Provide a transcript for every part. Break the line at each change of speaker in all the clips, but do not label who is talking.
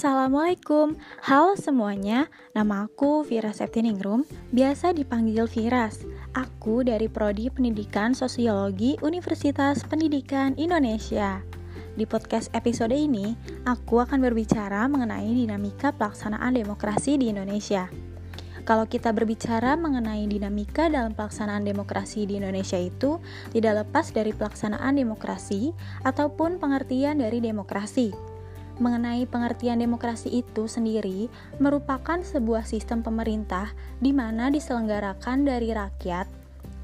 Assalamualaikum, halo semuanya, nama aku Vira Septiningrum, biasa dipanggil Viras. Aku dari Prodi Pendidikan Sosiologi Universitas Pendidikan Indonesia. Di podcast episode ini, aku akan berbicara mengenai dinamika pelaksanaan demokrasi di Indonesia. Kalau kita berbicara mengenai dinamika dalam pelaksanaan demokrasi di Indonesia itu tidak lepas dari pelaksanaan demokrasi ataupun pengertian dari demokrasi mengenai pengertian demokrasi itu sendiri merupakan sebuah sistem pemerintah di mana diselenggarakan dari rakyat,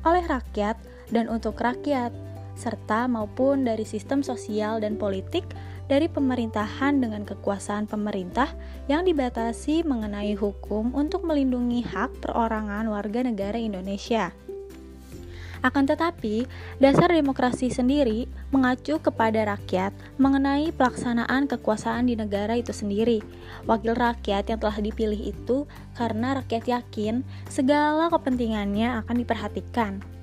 oleh rakyat, dan untuk rakyat, serta maupun dari sistem sosial dan politik dari pemerintahan dengan kekuasaan pemerintah yang dibatasi mengenai hukum untuk melindungi hak perorangan warga negara Indonesia. Akan tetapi, dasar demokrasi sendiri mengacu kepada rakyat mengenai pelaksanaan kekuasaan di negara itu sendiri. Wakil rakyat yang telah dipilih itu karena rakyat yakin segala kepentingannya akan diperhatikan.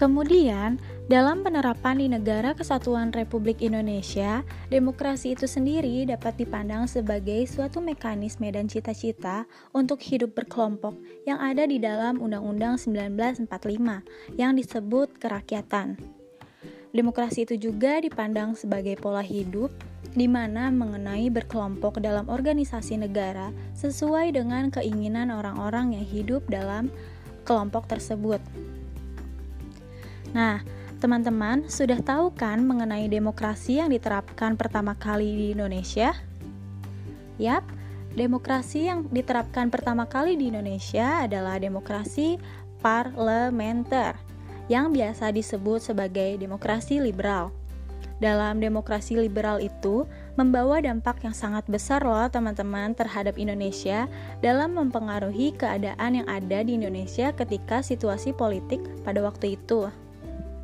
Kemudian, dalam penerapan di negara kesatuan Republik Indonesia, demokrasi itu sendiri dapat dipandang sebagai suatu mekanisme dan cita-cita untuk hidup berkelompok yang ada di dalam Undang-Undang 1945 yang disebut kerakyatan. Demokrasi itu juga dipandang sebagai pola hidup di mana mengenai berkelompok dalam organisasi negara sesuai dengan keinginan orang-orang yang hidup dalam kelompok tersebut. Nah, Teman-teman sudah tahu kan mengenai demokrasi yang diterapkan pertama kali di Indonesia? Yap, demokrasi yang diterapkan pertama kali di Indonesia adalah demokrasi parlementer yang biasa disebut sebagai demokrasi liberal. Dalam demokrasi liberal itu membawa dampak yang sangat besar loh teman-teman terhadap Indonesia dalam mempengaruhi keadaan yang ada di Indonesia ketika situasi politik pada waktu itu.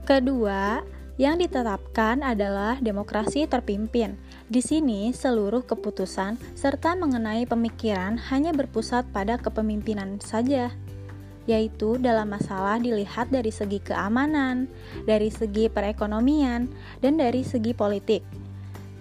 Kedua, yang ditetapkan adalah demokrasi terpimpin. Di sini, seluruh keputusan serta mengenai pemikiran hanya berpusat pada kepemimpinan saja, yaitu dalam masalah dilihat dari segi keamanan, dari segi perekonomian, dan dari segi politik.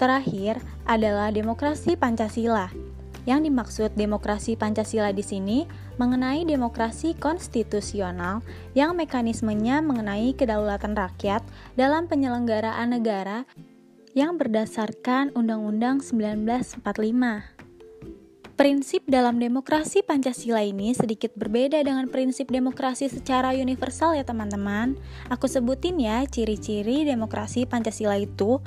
Terakhir adalah demokrasi Pancasila yang dimaksud demokrasi Pancasila di sini mengenai demokrasi konstitusional yang mekanismenya mengenai kedaulatan rakyat dalam penyelenggaraan negara yang berdasarkan Undang-Undang 1945. Prinsip dalam demokrasi Pancasila ini sedikit berbeda dengan prinsip demokrasi secara universal ya teman-teman. Aku sebutin ya ciri-ciri demokrasi Pancasila itu.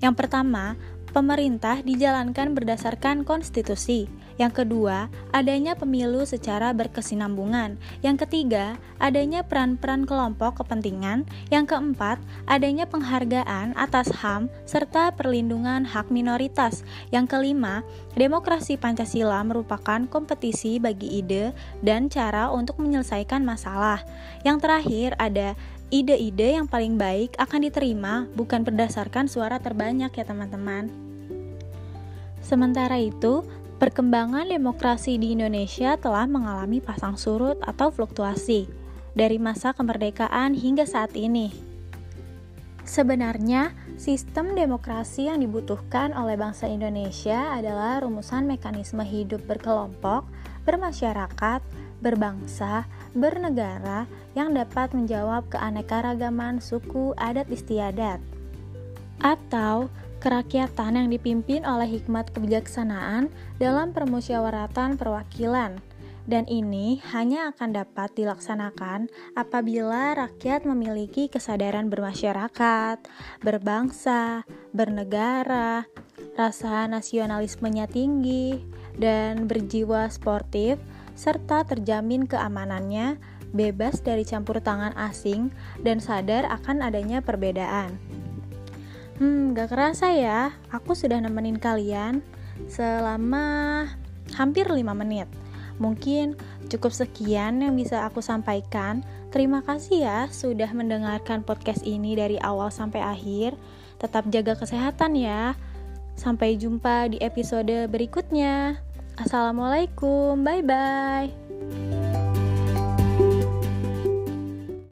Yang pertama, Pemerintah dijalankan berdasarkan konstitusi. Yang kedua, adanya pemilu secara berkesinambungan. Yang ketiga, adanya peran-peran kelompok kepentingan. Yang keempat, adanya penghargaan atas HAM serta perlindungan hak minoritas. Yang kelima, demokrasi Pancasila merupakan kompetisi bagi ide dan cara untuk menyelesaikan masalah. Yang terakhir, ada ide-ide yang paling baik akan diterima bukan berdasarkan suara terbanyak ya teman-teman. Sementara itu, perkembangan demokrasi di Indonesia telah mengalami pasang surut atau fluktuasi dari masa kemerdekaan hingga saat ini. Sebenarnya, sistem demokrasi yang dibutuhkan oleh bangsa Indonesia adalah rumusan mekanisme hidup berkelompok, bermasyarakat, berbangsa, bernegara yang dapat menjawab keanekaragaman suku adat istiadat atau kerakyatan yang dipimpin oleh hikmat kebijaksanaan dalam permusyawaratan perwakilan dan ini hanya akan dapat dilaksanakan apabila rakyat memiliki kesadaran bermasyarakat, berbangsa, bernegara, rasa nasionalismenya tinggi, dan berjiwa sportif serta terjamin keamanannya, bebas dari campur tangan asing, dan sadar akan adanya perbedaan. Hmm, gak kerasa ya, aku sudah nemenin kalian selama hampir 5 menit. Mungkin cukup sekian yang bisa aku sampaikan. Terima kasih ya sudah mendengarkan podcast ini dari awal sampai akhir. Tetap jaga kesehatan ya. Sampai jumpa di episode berikutnya. Assalamualaikum, bye bye.